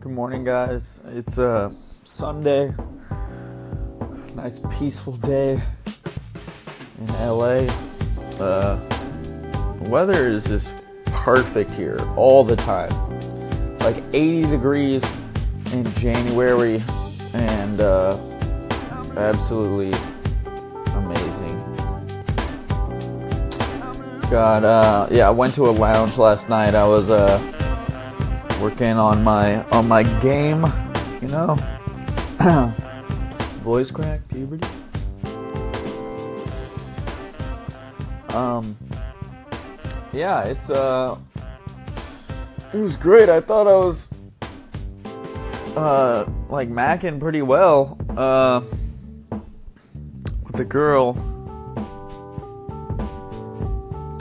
Good morning, guys. It's a Sunday. Nice, peaceful day in LA. Uh, the weather is just perfect here all the time. Like 80 degrees in January, and uh, absolutely amazing. God, uh, yeah, I went to a lounge last night. I was uh, working on my on my game, you know. Voice crack, puberty. Um, yeah, it's uh, it was great. I thought I was uh like macking pretty well uh with the girl.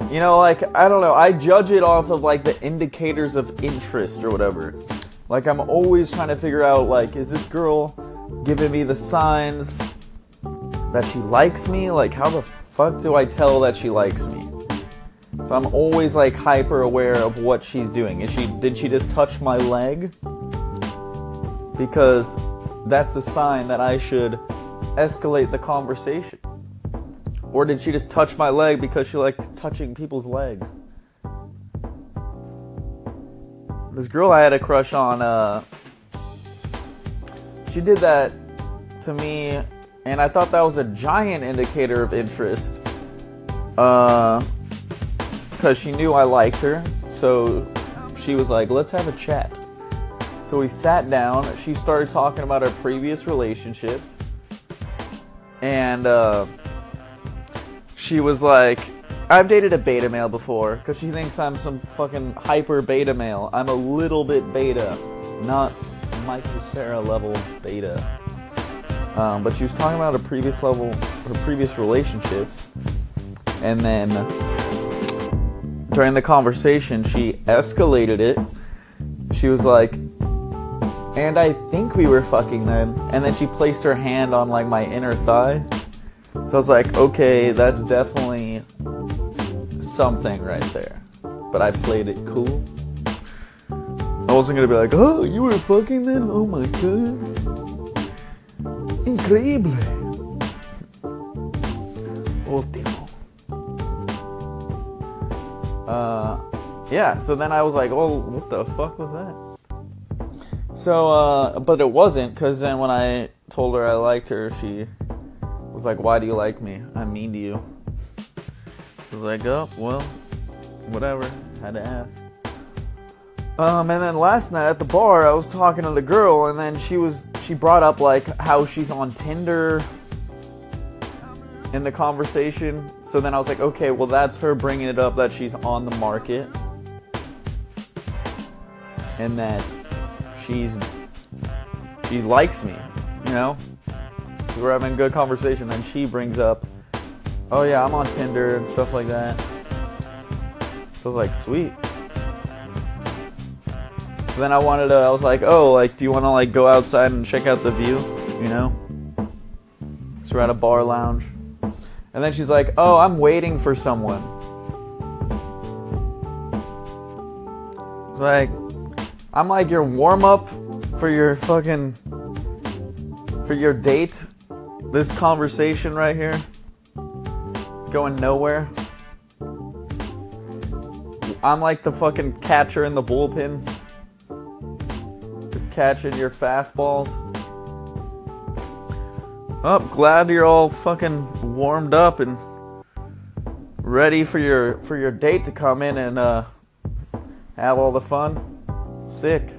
You know, like I don't know. I judge it off of like the indicators of interest or whatever. Like I'm always trying to figure out like is this girl giving me the signs that she likes me? Like how the fuck do I tell that she likes me? So I'm always like hyper aware of what she's doing. Is she did she just touch my leg? Because that's a sign that I should escalate the conversation. Or did she just touch my leg because she likes touching people's legs? This girl I had a crush on, uh, she did that to me, and I thought that was a giant indicator of interest. Uh, because she knew I liked her, so she was like, let's have a chat. So we sat down, she started talking about her previous relationships, and, uh, she was like, I've dated a beta male before because she thinks I'm some fucking hyper beta male. I'm a little bit beta, not Michael Cera level beta. Um, but she was talking about her previous level, her previous relationships, and then during the conversation, she escalated it. She was like, and I think we were fucking then. And then she placed her hand on like my inner thigh. So I was like, okay, that's definitely something right there. But I played it cool. I wasn't gonna be like, oh, you were fucking then? Oh my god. Increíble. Último. Uh, yeah, so then I was like, oh, what the fuck was that? So, uh, but it wasn't, because then when I told her I liked her, she was like, Why do you like me? I'm mean to you. So I was like, Oh, well, whatever. Had to ask. Um, and then last night at the bar, I was talking to the girl, and then she was she brought up like how she's on Tinder in the conversation. So then I was like, okay, well that's her bringing it up that she's on the market, and that she's she likes me, you know we were having a good conversation. and she brings up, "Oh yeah, I'm on Tinder and stuff like that." So I was like, "Sweet." So then I wanted to. I was like, "Oh, like, do you want to like go outside and check out the view?" You know. So we're at a bar lounge, and then she's like, "Oh, I'm waiting for someone." It's like, I'm like your warm up for your fucking for your date this conversation right here is going nowhere. I'm like the fucking catcher in the bullpen. Just catching your fastballs. Oh, glad you're all fucking warmed up and ready for your for your date to come in and uh, have all the fun. Sick.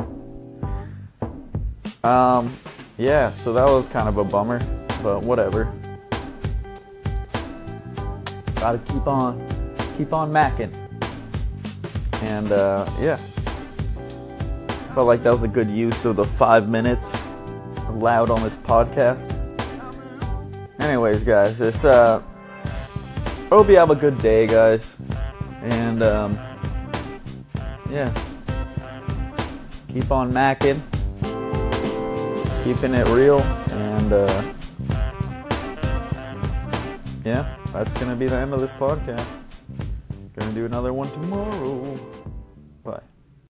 Um, yeah, so that was kind of a bummer, but whatever. Gotta keep on, keep on macking. And uh, yeah, felt like that was a good use of the five minutes allowed on this podcast. Anyways, guys, just uh, hope you have a good day, guys, and um, yeah, keep on macking keeping it real and uh, yeah that's gonna be the end of this podcast. Gonna do another one tomorrow. Bye